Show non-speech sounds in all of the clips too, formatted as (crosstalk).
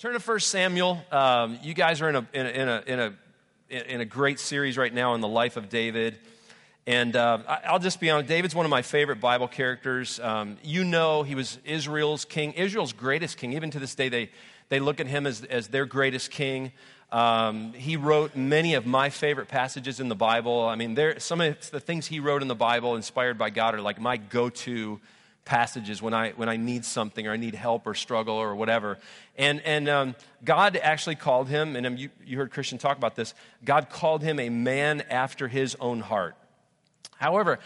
Turn to 1 Samuel. Um, you guys are in a, in, a, in, a, in, a, in a great series right now in the life of David. And uh, I'll just be honest, David's one of my favorite Bible characters. Um, you know, he was Israel's king, Israel's greatest king. Even to this day, they, they look at him as, as their greatest king. Um, he wrote many of my favorite passages in the Bible. I mean, there, some of the things he wrote in the Bible, inspired by God, are like my go to passages when I, when I need something or I need help or struggle or whatever. And, and um, God actually called him, and you, you heard Christian talk about this, God called him a man after his own heart. However,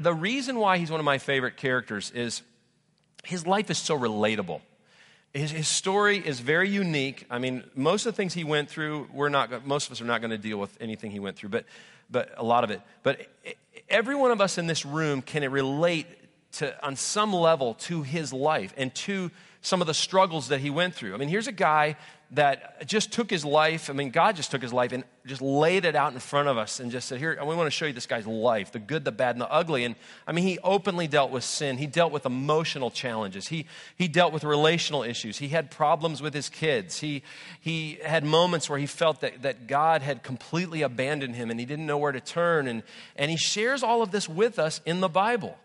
the reason why he's one of my favorite characters is his life is so relatable. His, his, story is very unique. I mean, most of the things he went through, we're not, most of us are not going to deal with anything he went through, but, but a lot of it. But every one of us in this room can relate to, on some level to his life and to some of the struggles that he went through. I mean, here's a guy that just took his life. I mean, God just took his life and just laid it out in front of us and just said, Here, we want to show you this guy's life the good, the bad, and the ugly. And I mean, he openly dealt with sin. He dealt with emotional challenges. He, he dealt with relational issues. He had problems with his kids. He, he had moments where he felt that, that God had completely abandoned him and he didn't know where to turn. And, and he shares all of this with us in the Bible.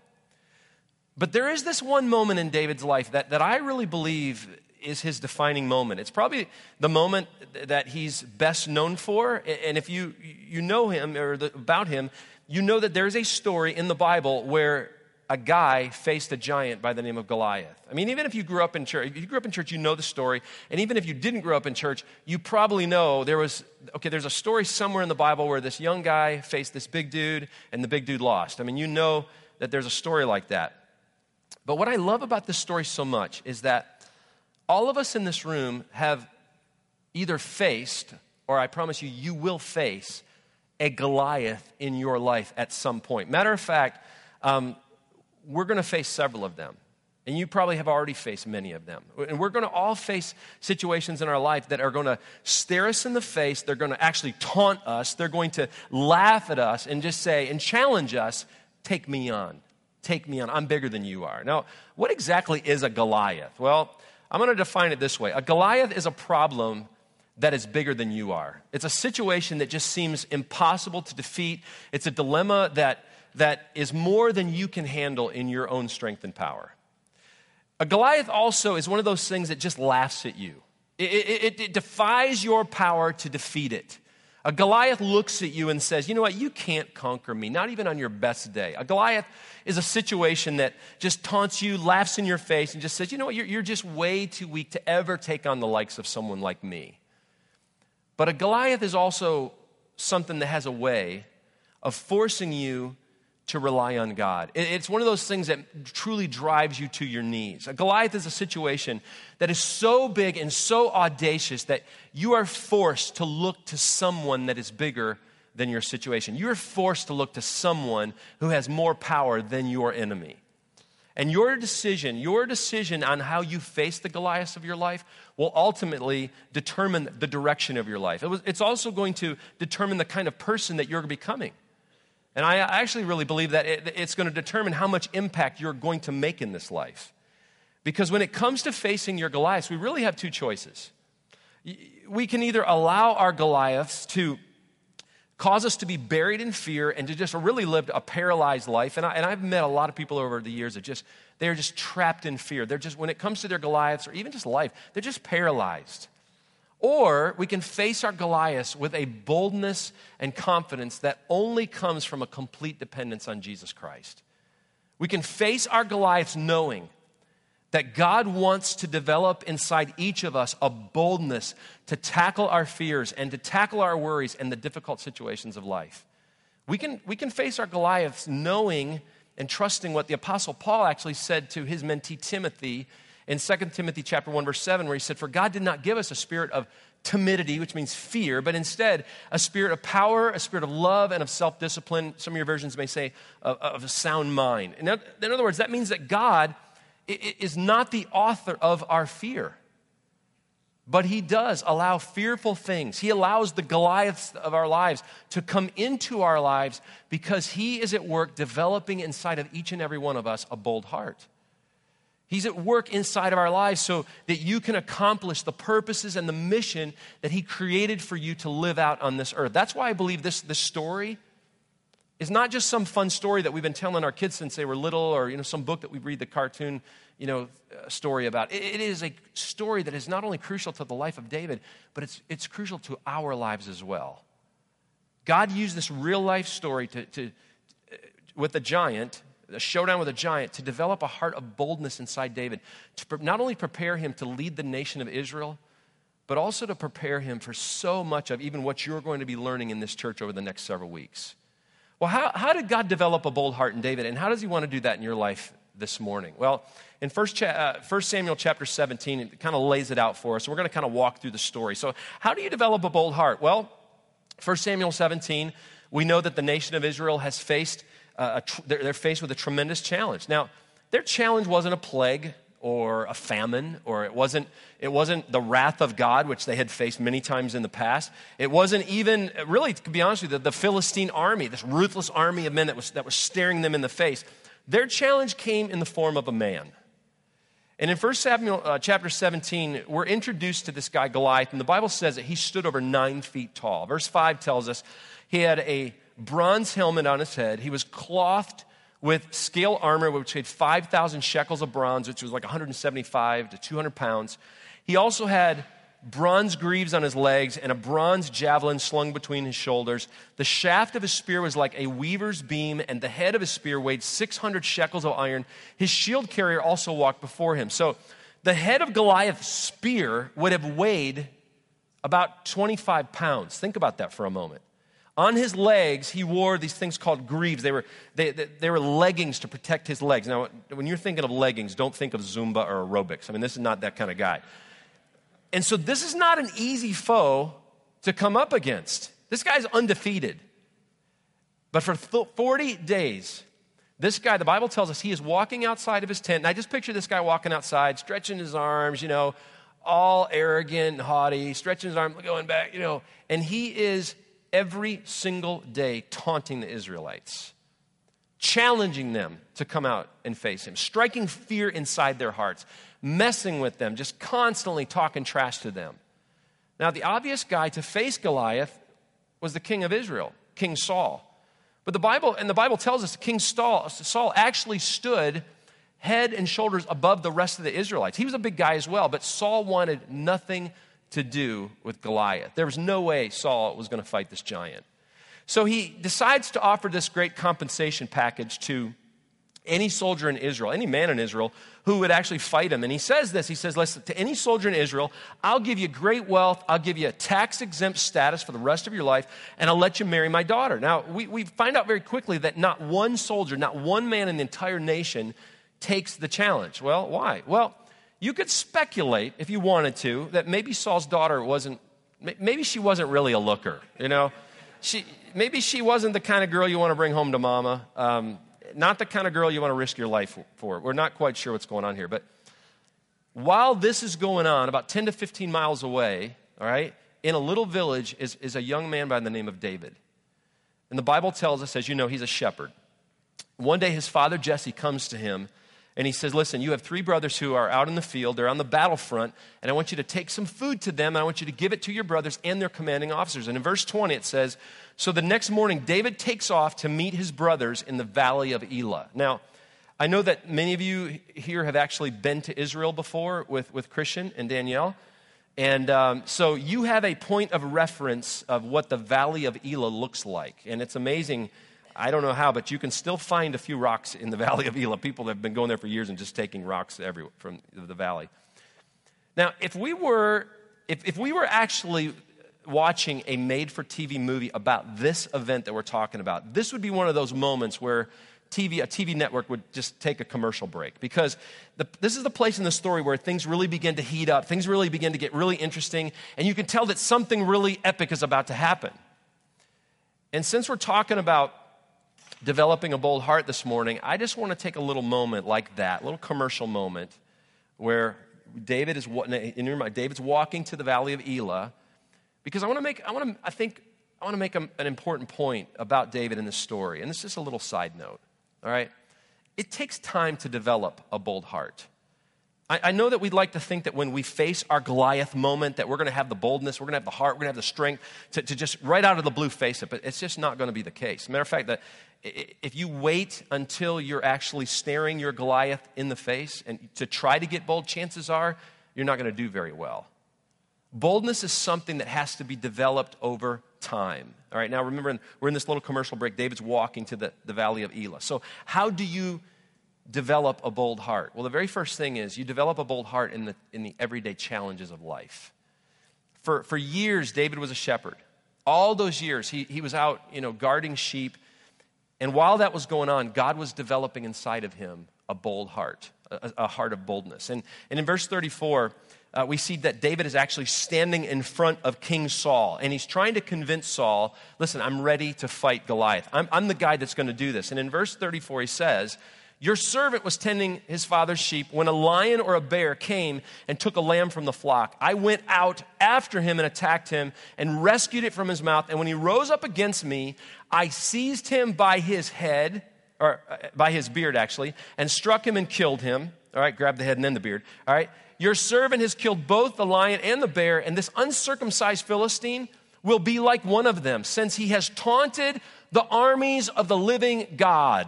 But there is this one moment in David's life that, that I really believe is his defining moment. It's probably the moment that he's best known for. And if you, you know him or the, about him, you know that there's a story in the Bible where a guy faced a giant by the name of Goliath. I mean, even if you grew up in church, if you grew up in church, you know the story. And even if you didn't grow up in church, you probably know there was, okay, there's a story somewhere in the Bible where this young guy faced this big dude and the big dude lost. I mean, you know that there's a story like that. But what I love about this story so much is that all of us in this room have either faced, or I promise you, you will face a Goliath in your life at some point. Matter of fact, um, we're going to face several of them. And you probably have already faced many of them. And we're going to all face situations in our life that are going to stare us in the face. They're going to actually taunt us. They're going to laugh at us and just say and challenge us take me on take me on. I'm bigger than you are. Now, what exactly is a Goliath? Well, I'm going to define it this way a Goliath is a problem that is bigger than you are. It's a situation that just seems impossible to defeat. It's a dilemma that, that is more than you can handle in your own strength and power. A Goliath also is one of those things that just laughs at you. It, it, it, defies your power to defeat it. A Goliath looks at you and says, You know what? You can't conquer me, not even on your best day. A Goliath is a situation that just taunts you, laughs in your face, and just says, You know what? You're, you're just way too weak to ever take on the likes of someone like me. But a Goliath is also something that has a way of forcing you to rely on God. It's one of those things that truly drives you to your knees. A Goliath is a situation that is so big and so audacious that you are forced to look to someone that is bigger than your situation. You're forced to look to someone who has more power than your enemy. And your decision, your decision on how you face the Goliaths of your life will ultimately determine the direction of your life. it's also going to determine the kind of person that you're becoming. And I actually really believe that it's going to determine how much impact you're going to make in this life. Because when it comes to facing your Goliaths, we really have two choices. We can either allow our Goliaths to cause us to be buried in fear and to just really live a paralyzed life. And, I, and I've met a lot of people over the years that just, they're just trapped in fear. They're just, when it comes to their Goliaths or even just life, they're just paralyzed. Or we can face our Goliaths with a boldness and confidence that only comes from a complete dependence on Jesus Christ. We can face our Goliaths knowing that God wants to develop inside each of us a boldness to tackle our fears and to tackle our worries and the difficult situations of life. We can, we can face our Goliaths knowing and trusting what the Apostle Paul actually said to his mentee Timothy in 2 Timothy chapter 1 verse 7 where he said for God did not give us a spirit of timidity which means fear but instead a spirit of power a spirit of love and of self-discipline some of your versions may say of, of a sound mind in other words that means that God is not the author of our fear but he does allow fearful things. He allows the Goliaths of our lives to come into our lives because he is at work developing inside of each and every one of us a bold heart. He's at work inside of our lives so that you can accomplish the purposes and the mission that He created for you to live out on this earth. That's why I believe this, this story is not just some fun story that we've been telling our kids since they were little or you know, some book that we read the cartoon you know, uh, story about. It, it is a story that is not only crucial to the life of David, but it's, it's crucial to our lives as well. God used this real life story to, to, with the giant a showdown with a giant, to develop a heart of boldness inside David, to not only prepare him to lead the nation of Israel, but also to prepare him for so much of even what you're going to be learning in this church over the next several weeks. Well, how, how did God develop a bold heart in David, and how does he want to do that in your life this morning? Well, in 1, cha- uh, 1 Samuel chapter 17, it kind of lays it out for us. We're going to kind of walk through the story. So, how do you develop a bold heart? Well, 1 Samuel 17, we know that the nation of Israel has faced uh, they're faced with a tremendous challenge. Now, their challenge wasn't a plague or a famine, or it wasn't, it wasn't the wrath of God, which they had faced many times in the past. It wasn't even, really, to be honest with you, the, the Philistine army, this ruthless army of men that was, that was staring them in the face. Their challenge came in the form of a man. And in 1 Samuel uh, chapter 17, we're introduced to this guy, Goliath, and the Bible says that he stood over nine feet tall. Verse 5 tells us he had a bronze helmet on his head. He was clothed with scale armor, which weighed 5,000 shekels of bronze, which was like 175 to 200 pounds. He also had bronze greaves on his legs and a bronze javelin slung between his shoulders. The shaft of his spear was like a weaver's beam, and the head of his spear weighed 600 shekels of iron. His shield carrier also walked before him. So the head of Goliath's spear would have weighed about 25 pounds. Think about that for a moment. On his legs, he wore these things called greaves. They were, they, they, they, were leggings to protect his legs. Now, when you're thinking of leggings, don't think of Zumba or aerobics. I mean, this is not that kind of guy. And so, this is not an easy foe to come up against. This guy's undefeated. But for 40 days, this guy, the Bible tells us, he is walking outside of his tent. And I just picture this guy walking outside, stretching his arms, you know, all arrogant and haughty, stretching his arms, going back, you know, and he is every single day taunting the Israelites, challenging them to come out and face him, striking fear inside their hearts, messing with them, just constantly talking trash to them. Now, the obvious guy to face Goliath was the king of Israel, King Saul. But the Bible, and the Bible tells us King Saul, Saul actually stood head and shoulders above the rest of the Israelites. He was a big guy as well, but Saul wanted nothing to do with Goliath. There was no way Saul was going to fight this giant. So he decides to offer this great compensation package to any soldier in Israel, any man in Israel who would actually fight him. And he says this He says, Listen, to any soldier in Israel, I'll give you great wealth, I'll give you a tax exempt status for the rest of your life, and I'll let you marry my daughter. Now, we, we find out very quickly that not one soldier, not one man in the entire nation takes the challenge. Well, why? Well, you could speculate, if you wanted to, that maybe Saul's daughter wasn't, maybe she wasn't really a looker, you know? She, maybe she wasn't the kind of girl you want to bring home to mama, um, not the kind of girl you want to risk your life for. We're not quite sure what's going on here. But while this is going on, about 10 to 15 miles away, all right, in a little village is, is a young man by the name of David. And the Bible tells us, as you know, he's a shepherd. One day his father Jesse comes to him and he says, Listen, you have three brothers who are out in the field, they're on the battlefront, and I want you to take some food to them, and I want you to give it to your brothers and their commanding officers. And in verse 20, it says, So the next morning, David takes off to meet his brothers in the valley of Elah. Now, I know that many of you here have actually been to Israel before with, with Christian and Danielle. And um, so you have a point of reference of what the valley of Elah looks like. And it's amazing I don't know how, but you can still find a few rocks in the (laughs) valley of Elah. People have been going there for years and just taking rocks everywhere from the valley. Now, if we were, if, if we were actually watching a made for TV movie about this event that we're talking about, this would be one of those moments where TV, a TV network would just take a commercial break because the, this is the place in the story where things really begin to heat up, things really begin to get really interesting, and you can tell that something really epic is about to happen. And since we're talking about developing a bold heart this morning, I just want to take a little moment like that, a little commercial moment where David is in your mind, David's walking to the valley of Elah because I want to make I want to I think I want to make an important point about David in this story. And this is just a little side note. All right? It takes time to develop a bold heart. I, I know that we'd like to think that when we face our Goliath moment, that we're going to have the boldness, we're going to have the heart, we're going to have the strength to, to just right out of the blue face it, but it's just not going to be the case. Matter of fact, that if you wait until you're actually staring your Goliath in the face and to try to get bold, chances are you're not going to do very well. Boldness is something that has to be developed over time. All right, now remember, we're in this little commercial break. David's walking to the, the valley of Elah. So, how do you develop a bold heart? Well, the very first thing is you develop a bold heart in the, in the everyday challenges of life. For, for years, David was a shepherd. All those years, he, he was out, you know, guarding sheep. And while that was going on, God was developing inside of him a bold heart, a, a heart of boldness. And, and in verse 34, uh, we see that David is actually standing in front of King Saul, and he's trying to convince Saul, listen, I'm ready to fight Goliath. I'm, I'm the guy that's going to do this. And in verse 34, he says, your servant was tending his father's sheep when a lion or a bear came and took a lamb from the flock. I went out after him and attacked him and rescued it from his mouth. And when he rose up against me, I seized him by his head, or uh, by his beard actually, and struck him and killed him. All right, grab the head and then the beard. All right, your servant has killed both the lion and the bear, and this uncircumcised Philistine will be like one of them, since he has taunted the armies of the living God.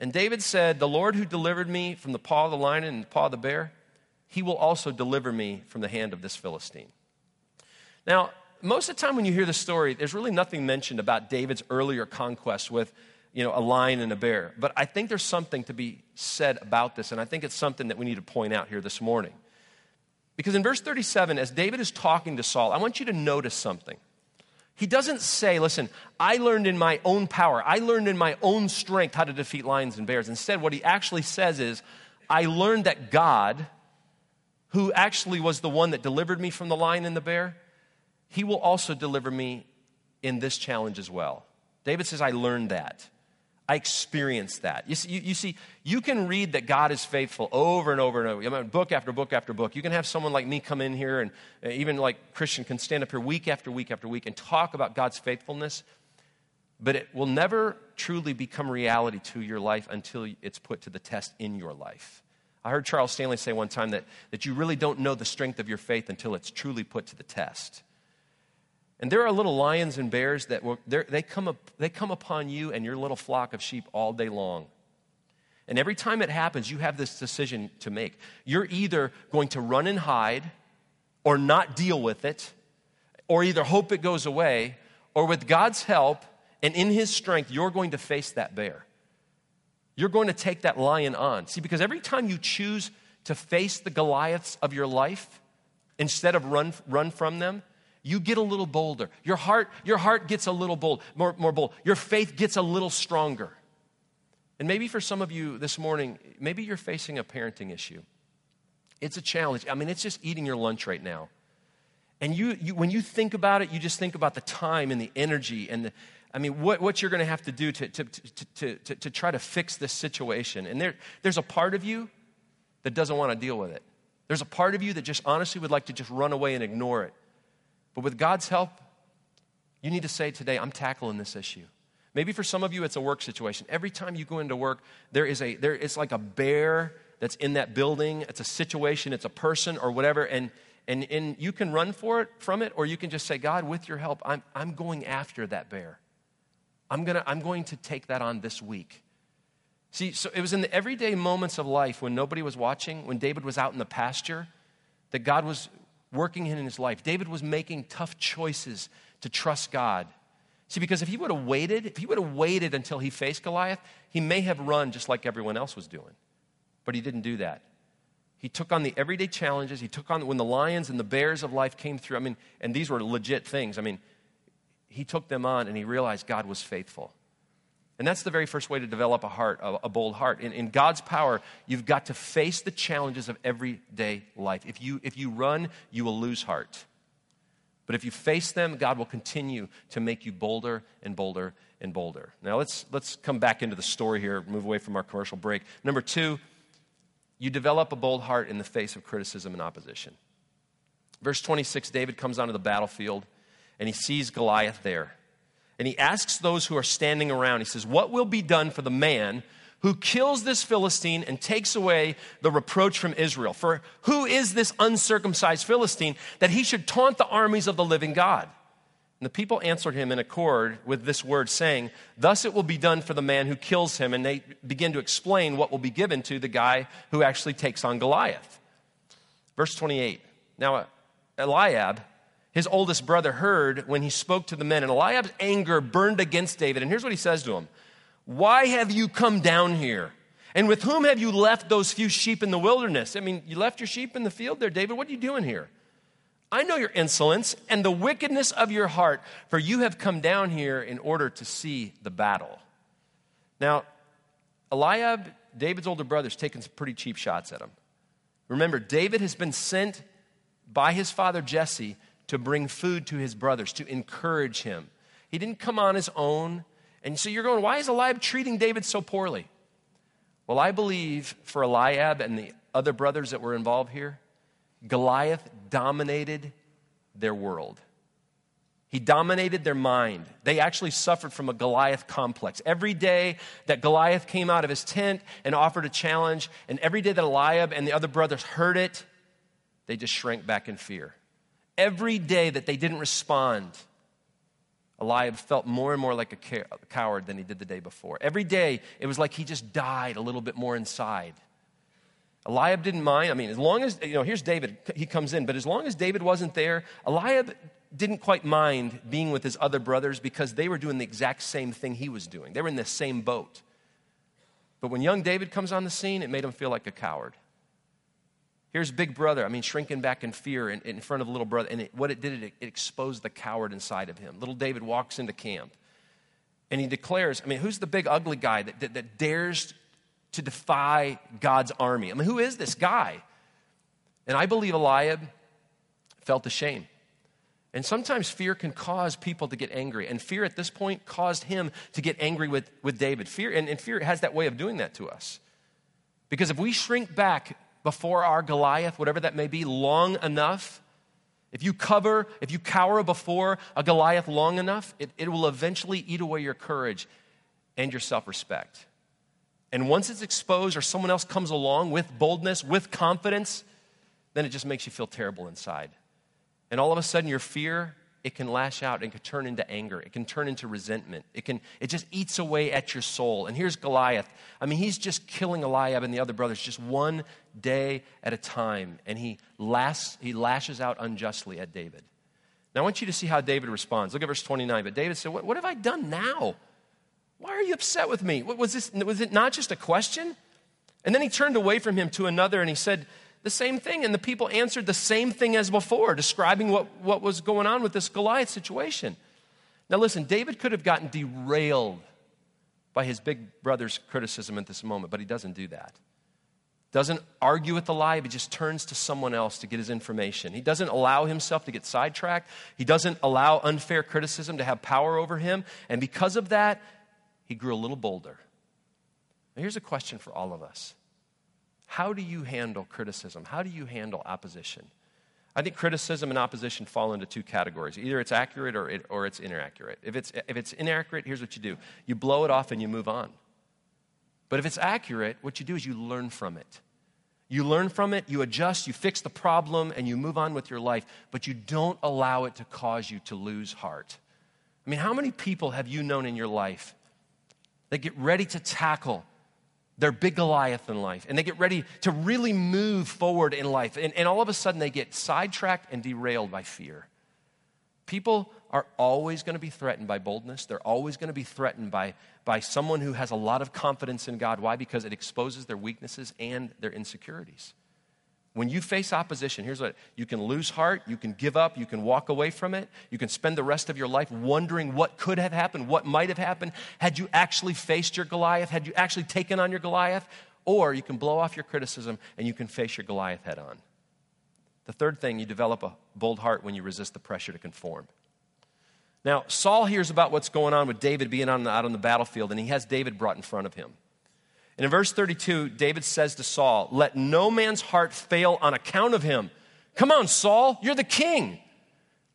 And David said, The Lord who delivered me from the paw of the lion and the paw of the bear, he will also deliver me from the hand of this Philistine. Now, most of the time when you hear the story, there's really nothing mentioned about David's earlier conquest with you know, a lion and a bear. But I think there's something to be said about this, and I think it's something that we need to point out here this morning. Because in verse 37, as David is talking to Saul, I want you to notice something. He doesn't say, listen, I learned in my own power, I learned in my own strength how to defeat lions and bears. Instead, what he actually says is, I learned that God, who actually was the one that delivered me from the lion and the bear, he will also deliver me in this challenge as well. David says, I learned that. I experienced that. You see, you, you, see, you can read that God is faithful over and over and over. I mean, book after book after book. You can have someone like me come in here, and uh, even like Christian can stand up here week after week after week and talk about God's faithfulness, but it will never truly become reality to your life until it's put to the test in your life. I heard Charles Stanley say one time that, that you really don't know the strength of your faith until it's truly put to the test. And there are little lions and bears that will, they, come up, they come upon you and your little flock of sheep all day long. And every time it happens, you have this decision to make. You're either going to run and hide or not deal with it, or either hope it goes away, or with God's help and in His strength, you're going to face that bear. You're going to take that lion on. See, because every time you choose to face the Goliaths of your life instead of run, run from them, you get a little bolder. Your heart, your heart gets a little bold, more, more bold. Your faith gets a little stronger. And maybe for some of you this morning, maybe you're facing a parenting issue. It's a challenge. I mean, it's just eating your lunch right now. And you, you when you think about it, you just think about the time and the energy and the, I mean, what, what you're going to have to do to, to, to, to, to try to fix this situation. And there, there's a part of you that doesn't want to deal with it. There's a part of you that just honestly would like to just run away and ignore it. But with God's help, you need to say today, I'm tackling this issue. Maybe for some of you, it's a work situation. Every time you go into work, there is a, there, it's like a bear that's in that building. It's a situation, it's a person or whatever. And, and, and you can run for it, from it, or you can just say, God, with your help, I'm, I'm going after that bear. I'm, gonna, I'm going to take that on this week. See, so it was in the everyday moments of life when nobody was watching, when David was out in the pasture, that God was working in his life. David was making tough choices to trust God. See, because if he would have waited, if he would have waited until he faced Goliath, he may have run just like everyone else was doing. But he didn't do that. He took on the everyday challenges. He took on when the lions and the bears of life came through. I mean, and these were legit things. I mean, he took them on and he realized God was faithful. And that's the very first way to develop a heart, a, a bold heart. In, in, God's power, you've got to face the challenges of everyday life. If you, if you run, you will lose heart. But if you face them, God will continue to make you bolder and bolder and bolder. Now, let's, let's come back into the story here, move away from our commercial break. Number two, you develop a bold heart in the face of criticism and opposition. Verse 26 David comes onto the battlefield and he sees Goliath there and he asks those who are standing around, he says, What will be done for the man who kills this Philistine and takes away the reproach from Israel. For who is this uncircumcised Philistine that he should taunt the armies of the living God? And the people answered him in accord with this word, saying, Thus it will be done for the man who kills him. And they begin to explain what will be given to the guy who actually takes on Goliath. Verse 28. Now, Eliab, his oldest brother, heard when he spoke to the men, and Eliab's anger burned against David. And here's what he says to him why have you come down here? And with whom have you left those few sheep in the wilderness? I mean, you left your sheep in the field there, David. What are you doing here? I know your insolence and the wickedness of your heart, for you have come down here in order to see the battle. Now, Eliab, David's older brother, is taking some pretty cheap shots at him. Remember, David has been sent by his father Jesse to bring food to his brothers, to encourage him. He didn't come on his own. And so you're going, why is Eliab treating David so poorly? Well, I believe for Eliab and the other brothers that were involved here, Goliath dominated their world. He dominated their mind. They actually suffered from a Goliath complex. Every day that Goliath came out of his tent and offered a challenge, and every day that Eliab and the other brothers heard it, they just shrank back in fear. Every day that they didn't respond, Eliab felt more and more like a coward than he did the day before. Every day, it was like he just died a little bit more inside. Eliab didn't mind. I mean, as long as, you know, here's David, he comes in, but as long as David wasn't there, Eliab didn't quite mind being with his other brothers because they were doing the exact same thing he was doing. They were in the same boat. But when young David comes on the scene, it made him feel like a coward. Here's big brother, I mean, shrinking back in fear in, in front of little brother. And it, what it did, it, it exposed the coward inside of him. Little David walks into camp and he declares, I mean, who's the big ugly guy that, that, that dares to defy God's army? I mean, who is this guy? And I believe Eliab felt ashamed. And sometimes fear can cause people to get angry. And fear at this point caused him to get angry with, with David. Fear, and, and fear has that way of doing that to us. Because if we shrink back before our Goliath, whatever that may be, long enough, if you cover, if you cower before a Goliath long enough, it, it will eventually eat away your courage and your self respect. And once it's exposed or someone else comes along with boldness, with confidence, then it just makes you feel terrible inside. And all of a sudden, your fear it can lash out and can turn into anger. It can turn into resentment. It can it just eats away at your soul. And here's Goliath. I mean, he's just killing Eliab and the other brothers just one day at a time. And he lasts, he lashes out unjustly at David. Now I want you to see how David responds. Look at verse 29. But David said, What, what have I done now? Why are you upset with me? What, was this was it not just a question? And then he turned away from him to another and he said, the same thing. And the people answered the same thing as before, describing what, what was going on with this Goliath situation. Now, listen, David could have gotten derailed by his big brother's criticism at this moment, but he doesn't do that. Doesn't argue with the lie, he just turns to someone else to get his information. He doesn't allow himself to get sidetracked. He doesn't allow unfair criticism to have power over him. And because of that, he grew a little bolder. Now, here's a question for all of us how do you handle criticism? How do you handle opposition? I think criticism and opposition fall into two categories. Either it's accurate or, it, or it's inaccurate. If it's, if it's inaccurate, here's what you do you blow it off and you move on. But if it's accurate, what you do is you learn from it. You learn from it, you adjust, you fix the problem, and you move on with your life, but you don't allow it to cause you to lose heart. I mean, how many people have you known in your life that get ready to tackle their big Goliath in life and they get ready to really move forward in life. And, and all of a sudden they get sidetracked and derailed by fear. People are always going to be threatened by boldness. They're always going to be threatened by, by someone who has a lot of confidence in God. Why? Because it exposes their weaknesses and their insecurities. When you face opposition, here's what you can lose heart, you can give up, you can walk away from it, you can spend the rest of your life wondering what could have happened, what might have happened had you actually faced your Goliath, had you actually taken on your Goliath, or you can blow off your criticism and you can face your Goliath head on. The third thing, you develop a bold heart when you resist the pressure to conform. Now, Saul hears about what's going on with David being on, out on the battlefield, and he has David brought in front of him. And in verse 32, David says to Saul, Let no man's heart fail on account of him. Come on, Saul, you're the king.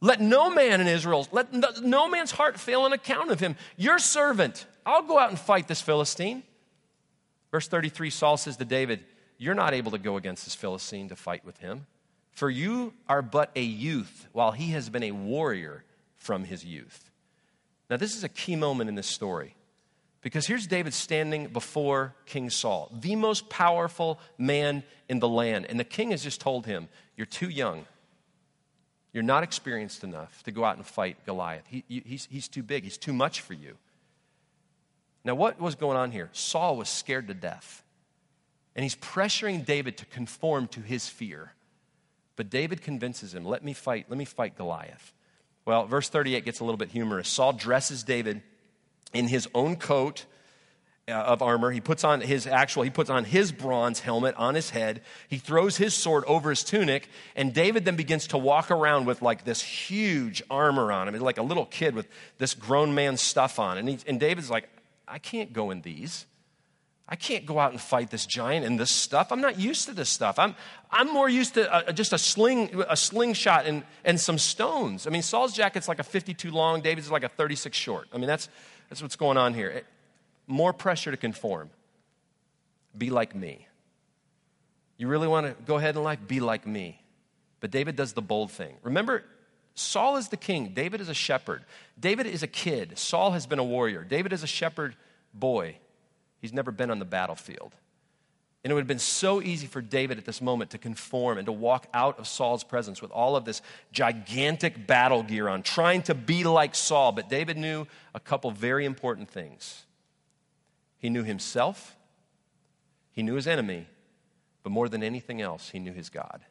Let no man in Israel, let no man's heart fail on account of him. Your servant, I'll go out and fight this Philistine. Verse 33 Saul says to David, You're not able to go against this Philistine to fight with him, for you are but a youth, while he has been a warrior from his youth. Now, this is a key moment in this story. Because here's David standing before King Saul, the most powerful man in the land. And the king has just told him, You're too young. You're not experienced enough to go out and fight Goliath. He, he's, he's too big, he's too much for you. Now, what was going on here? Saul was scared to death. And he's pressuring David to conform to his fear. But David convinces him, Let me fight, let me fight Goliath. Well, verse 38 gets a little bit humorous. Saul dresses David in his own coat uh, of armor. He puts on his actual, he puts on his bronze helmet on his head. He throws his sword over his tunic, and David then begins to walk around with like this huge armor on him. He's like a little kid with this grown man stuff on. And, he, and David's like, I can't go in these. I can't go out and fight this giant in this stuff. I'm not used to this stuff. I'm, I'm more used to a, just a sling, a slingshot and, and some stones. I mean, Saul's jacket's like a 52 long, David's like a 36 short. I mean, that's, that's what's going on here. It, more pressure to conform. Be like me. You really want to go ahead in life? Be like me. But David does the bold thing. Remember, Saul is the king, David is a shepherd. David is a kid, Saul has been a warrior. David is a shepherd boy. He's never been on the battlefield. And it would have been so easy for David at this moment to conform and to walk out of Saul's presence with all of this gigantic battle gear on, trying to be like Saul. But David knew a couple very important things. He knew himself, he knew his enemy, but more than anything else, he knew his God.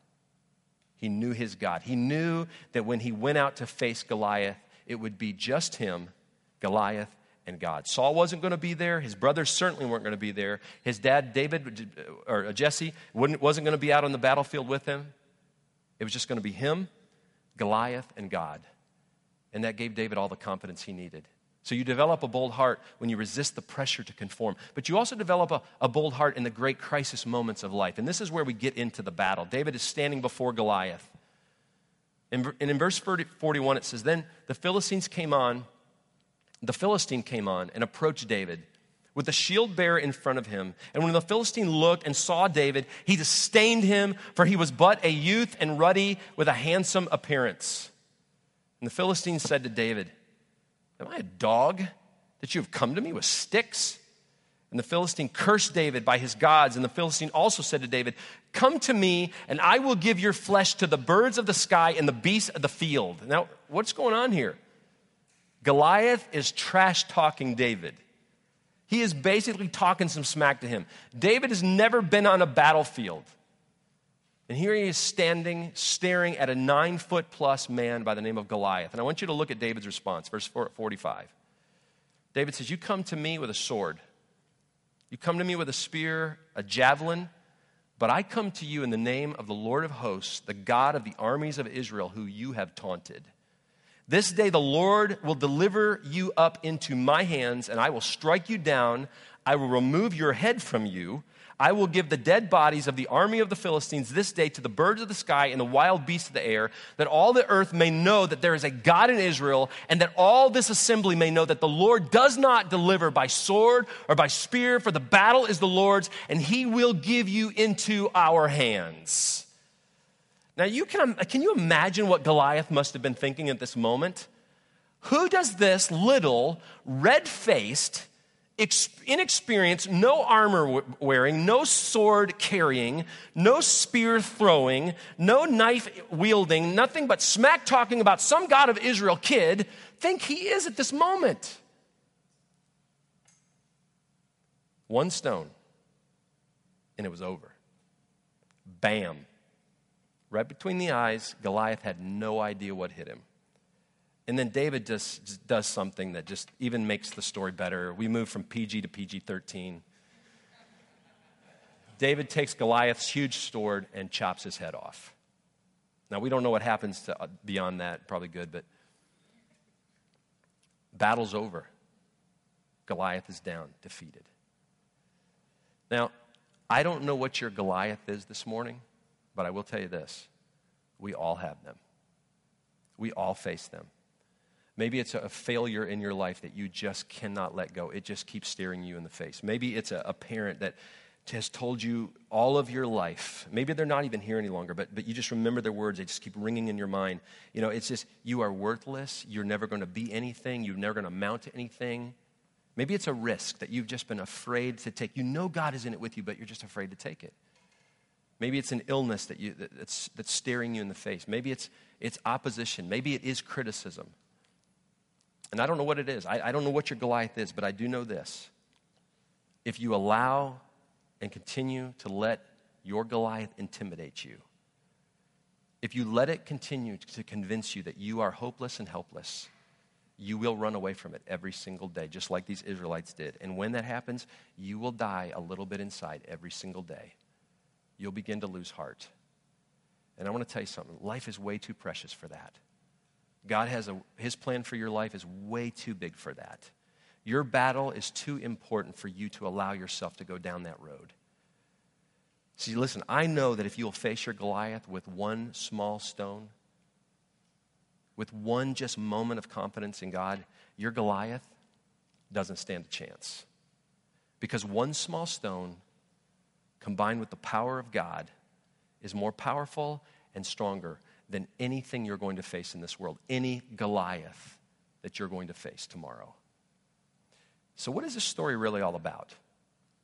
He knew his God. He knew that when he went out to face Goliath, it would be just him, Goliath, and God. Saul wasn't going to be there. His brothers certainly weren't going to be there. His dad, David, or uh, Jesse, wasn't going to be out on the battlefield with him. It was just going to be him, Goliath, and God. And that gave David all the confidence he needed. So you develop a bold heart when you resist the pressure to conform. But you also develop a, a, bold heart in the great crisis moments of life. And this is where we get into the battle. David is standing before Goliath. And, and in verse 40, 41, it says, Then the Philistines came on the Philistine came on and approached David with the shield bearer in front of him. And when the Philistine looked and saw David, he disdained him, for he was but a youth and ruddy with a handsome appearance. And the Philistine said to David, Am I a dog that you have come to me with sticks? And the Philistine cursed David by his gods. And the Philistine also said to David, Come to me, and I will give your flesh to the birds of the sky and the beasts of the field. Now, what's going on here? Goliath is trash talking David. He is basically talking some smack to him. David has never been on a battlefield. And here he is standing, staring at a nine foot plus man by the name of Goliath. And I want you to look at David's response, verse 45. David says, You come to me with a sword, you come to me with a spear, a javelin, but I come to you in the name of the Lord of hosts, the God of the armies of Israel, who you have taunted. This day the Lord will deliver you up into my hands, and I will strike you down. I will remove your head from you. I will give the dead bodies of the army of the Philistines this day to the birds of the sky and the wild beasts of the air, that all the earth may know that there is a God in Israel, and that all this assembly may know that the Lord does not deliver by sword or by spear, for the battle is the Lord's, and he will give you into our hands. Now, you can, um, can you imagine what Goliath must have been thinking at this moment? Who does this little, red faced, inexperienced, no armor wearing, no sword carrying, no spear throwing, no knife wielding, nothing but smack talking about some God of Israel kid think he is at this moment? One stone, and it was over. Bam right between the eyes. Goliath had no idea what hit him. And then David just, just does something that just even makes the story better. We move from PG to PG 13. David takes Goliath's huge sword and chops his head off. Now, we don't know what happens to, uh, beyond that, probably good, but battle's over. Goliath is down, defeated. Now, I don't know what your Goliath is this morning. But I will tell you this we all have them, we all face them. Maybe it's a failure in your life that you just cannot let go. It just keeps staring you in the face. Maybe it's a, a parent that has told you all of your life. Maybe they're not even here any longer, but, but you just remember their words. They just keep ringing in your mind. You know, it's just, you are worthless. You're never going to be anything. You're never going to amount to anything. Maybe it's a risk that you've just been afraid to take. You know God is in it with you, but you're just afraid to take it. Maybe it's an illness that you, that's, that's staring you in the face. Maybe it's, it's opposition. Maybe it is criticism. And I don't know what it is. I, I don't know what your Goliath is, but I do know this. If you allow and continue to let your Goliath intimidate you, if you let it continue to convince you that you are hopeless and helpless, you will run away from it every single day, just like these Israelites did. And when that happens, you will die a little bit inside every single day. You'll begin to lose heart. And I want to tell you something life is way too precious for that. God has a, his plan for your life is way too big for that. Your battle is too important for you to allow yourself to go down that road. See, listen, I know that if you'll face your Goliath with one small stone, with one just moment of confidence in God, your Goliath doesn't stand a chance. Because one small stone combined with the power of God is more powerful and stronger than anything you're going to face in this world, any Goliath that you're going to face tomorrow. So, what is this story really all about?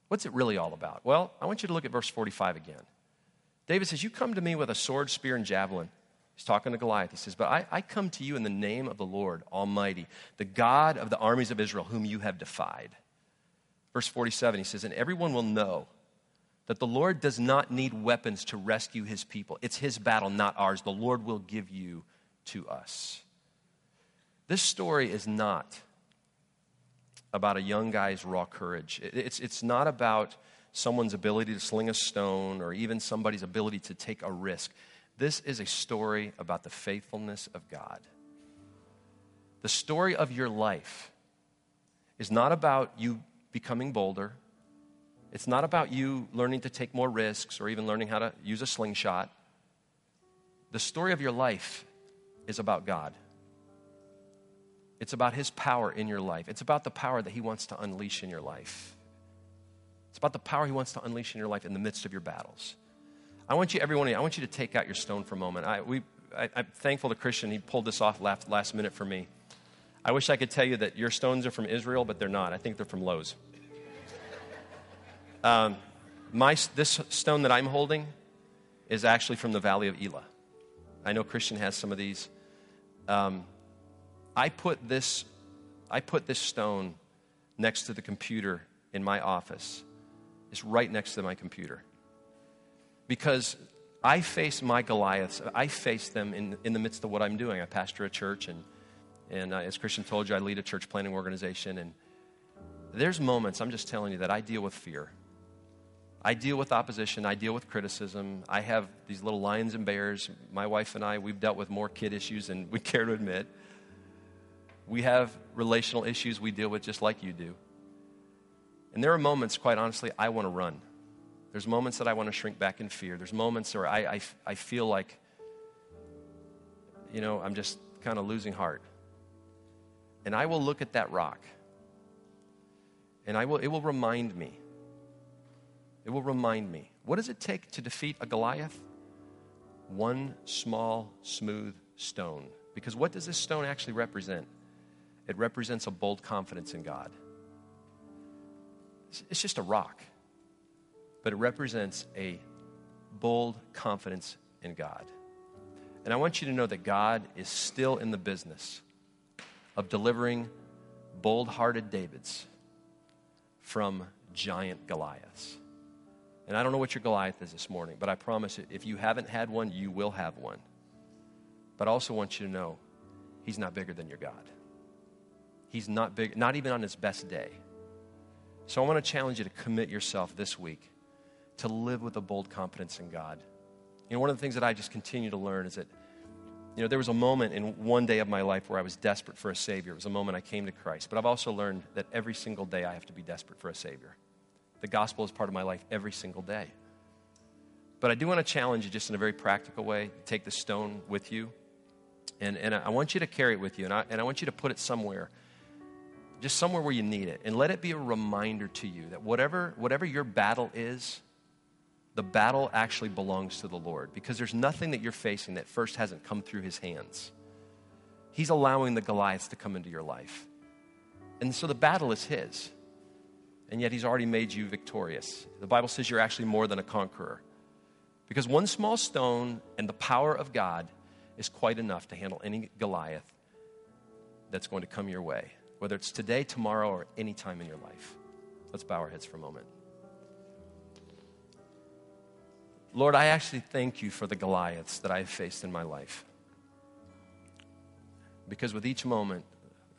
What's it really all about? Well, I want you to look at verse 45 again. David says, You come to me with a sword, spear, and javelin. He's talking to Goliath. He says, But I, I come to you in the name of the Lord Almighty, the God of the armies of Israel, whom you have defied. Verse 47, he says, And everyone will know that the Lord does not need weapons to rescue his people. It's his battle, not ours. The Lord will give you to us. This story is not about a young guy's raw courage. It's, it's not about someone's ability to sling a stone or even somebody's ability to take a risk. This is a story about the faithfulness of God. The story of your life is not about you becoming bolder. It's not about you learning to take more risks or even learning how to use a slingshot. The story of your life is about God. It's about His power in your life. It's about the power that He wants to unleash in your life. It's about the power He wants to unleash in your life in the midst of your battles. I want you, everyone, I want you to take out your stone for a moment. I, we, I, am thankful to Christian. He pulled this off last, last minute for me. I wish I could tell you that your stones are from Israel, but they're not. I think they're from Lowe's. Um, my, this stone that I'm holding is actually from the Valley of Elah. I know Christian has some of these. Um, I put this, I put this stone next to the computer in my office. It's right next to my computer. Because I face my Goliaths, I face them in, in the midst of what I'm doing. I pastor a church, and, and uh, as Christian told you, I lead a church planning organization. And there's moments, I'm just telling you, that I deal with fear. I deal with opposition. I deal with criticism. I have these little lions and bears. My wife and I, we've dealt with more kid issues than we (laughs) care to admit. We have relational issues we deal with just like you do. And there are moments, quite honestly, I want to run. There's moments that I want to shrink back in fear. There's moments where I, I, I feel like, you know, I'm just kind of losing heart. And I will look at that rock and I will, it will remind me. It will remind me. What does it take to defeat a Goliath? One small, smooth stone. Because what does this stone actually represent? It represents a bold confidence in God. It's just a rock, but it represents a bold confidence in God. And I want you to know that God is still in the business of delivering bold hearted Davids from giant Goliaths. And I don't know what your Goliath is this morning, but I promise you, if you haven't had one, you will have one. But I also want you to know he's not bigger than your God. He's not big, not even on his best day. So I want to challenge you to commit yourself this week to live with a bold confidence in God. You know, one of the things that I just continue to learn is that, you know, there was a moment in one day of my life where I was desperate for a Savior. It was a moment I came to Christ. But I've also learned that every single day I have to be desperate for a Savior. The gospel is part of my life every single day. But I do want to challenge you just in a very practical way. Take the stone with you And, and I want you to carry it with you, and I, and I want you to put it somewhere, just somewhere where you need it. And let it be a reminder to you that whatever, whatever your battle is, the battle actually belongs to the Lord because there's nothing that you're facing that first hasn't come through his hands. He's allowing the Goliaths to come into your life. And so the battle is his. And yet he's already made you victorious. The Bible says you're actually more than a conqueror. Because one small stone and the power of God is quite enough to handle any Goliath that's going to come your way, whether it's today, tomorrow, or any time in your life. Let's bow our heads for a moment. Lord, I actually thank you for the Goliaths that I've faced in my life. Because with each moment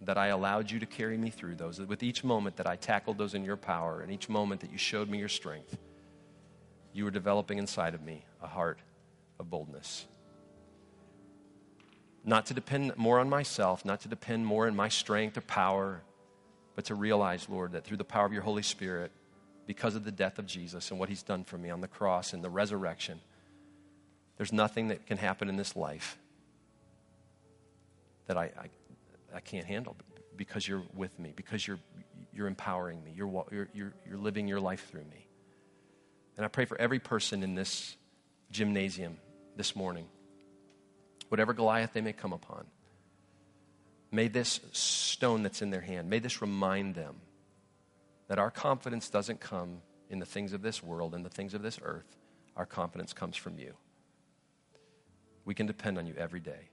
that I allowed you to carry me through those, with each moment that I tackled those in your power, and each moment that you showed me your strength, you were developing inside of me a heart of boldness. Not to depend more on myself, not to depend more on my strength or power, but to realize, Lord, that through the power of your Holy Spirit, because of the death of Jesus and what he's done for me on the cross and the resurrection, there's nothing that can happen in this life that I, I, I can't handle because you're with me, because you're, you're empowering me, you're, you're, you're living your life through me. And I pray for every person in this gymnasium this morning, whatever Goliath they may come upon. May this stone that's in their hand, may this remind them that our confidence doesn't come in the things of this world and the things of this earth. Our confidence comes from you. We can depend on you every day.